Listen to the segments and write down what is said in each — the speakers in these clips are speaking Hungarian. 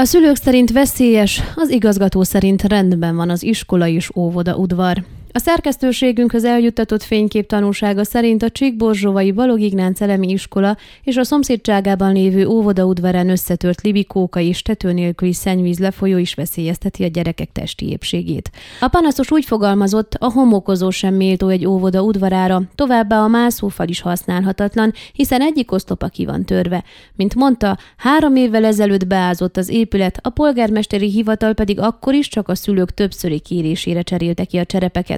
A szülők szerint veszélyes, az igazgató szerint rendben van az iskola és óvoda udvar. A szerkesztőségünkhöz eljuttatott fénykép tanúsága szerint a Csíkborzsóvai Balog Ignác elemi iskola és a szomszédságában lévő óvoda udvarán összetört libikóka és tető nélküli szennyvíz lefolyó is veszélyezteti a gyerekek testi épségét. A panaszos úgy fogalmazott, a homokozó sem méltó egy óvoda udvarára, továbbá a mászófal is használhatatlan, hiszen egyik oszlopa ki van törve. Mint mondta, három évvel ezelőtt beázott az épület, a polgármesteri hivatal pedig akkor is csak a szülők többszöri kérésére cserélte ki a cserepeket.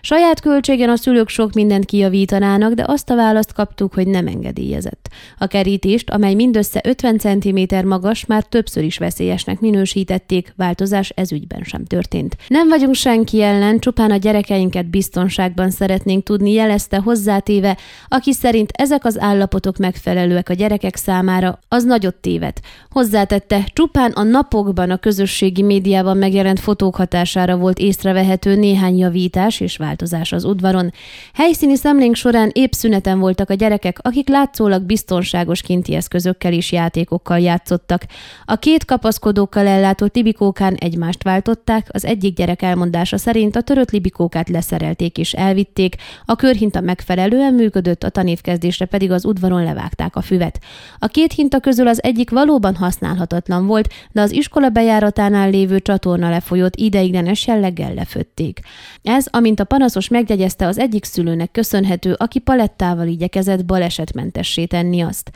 Saját költségen a szülők sok mindent kijavítanának, de azt a választ kaptuk, hogy nem engedélyezett. A kerítést, amely mindössze 50 cm magas, már többször is veszélyesnek minősítették, változás ezügyben sem történt. Nem vagyunk senki ellen, csupán a gyerekeinket biztonságban szeretnénk tudni, jelezte hozzátéve, aki szerint ezek az állapotok megfelelőek a gyerekek számára, az nagyot téved. Hozzátette, csupán a napokban a közösségi médiában megjelent fotók hatására volt észrevehető néhány javítás, javítás és változás az udvaron. Helyszíni szemlénk során épp szüneten voltak a gyerekek, akik látszólag biztonságos kinti eszközökkel és játékokkal játszottak. A két kapaszkodókkal ellátott libikókán egymást váltották, az egyik gyerek elmondása szerint a törött libikókát leszerelték és elvitték, a körhinta megfelelően működött, a tanévkezdésre pedig az udvaron levágták a füvet. A két hinta közül az egyik valóban használhatatlan volt, de az iskola bejáratánál lévő csatorna lefolyott ideiglenes jelleggel lefötték. Ez amint a panaszos megjegyezte, az egyik szülőnek köszönhető, aki palettával igyekezett balesetmentessé tenni azt.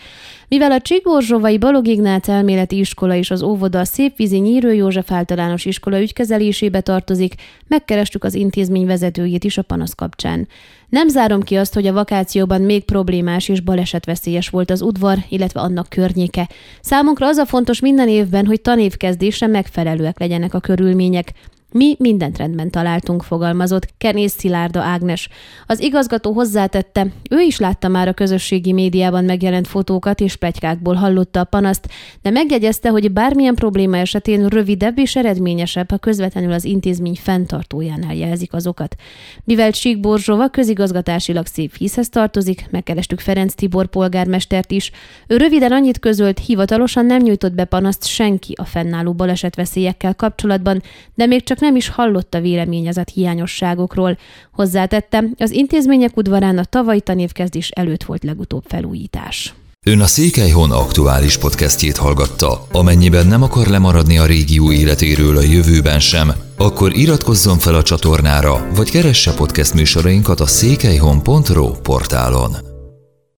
Mivel a Csigorzsovai Balog Ignác elméleti iskola és az óvoda a Szépvízi Nyírő József általános iskola ügykezelésébe tartozik, megkerestük az intézmény vezetőjét is a panasz kapcsán. Nem zárom ki azt, hogy a vakációban még problémás és balesetveszélyes volt az udvar, illetve annak környéke. Számunkra az a fontos minden évben, hogy tanévkezdésre megfelelőek legyenek a körülmények. Mi mindent rendben találtunk, fogalmazott Kenész Szilárda Ágnes. Az igazgató hozzátette, ő is látta már a közösségi médiában megjelent fotókat és plegykákból hallotta a panaszt, de megjegyezte, hogy bármilyen probléma esetén rövidebb és eredményesebb, ha közvetlenül az intézmény fenntartójánál jelzik azokat. Mivel Csík Borzsova közigazgatásilag szép hiszhez tartozik, megkerestük Ferenc Tibor polgármestert is. Ő röviden annyit közölt, hivatalosan nem nyújtott be panaszt senki a fennálló balesetveszélyekkel kapcsolatban, de még csak nem is hallott a véleményezett hiányosságokról. Hozzátette, az intézmények udvarán a tavalyi tanévkezdés előtt volt legutóbb felújítás. Ön a Székelyhon aktuális podcastjét hallgatta. Amennyiben nem akar lemaradni a régió életéről a jövőben sem, akkor iratkozzon fel a csatornára, vagy keresse podcast műsorainkat a székelyhon.pro portálon.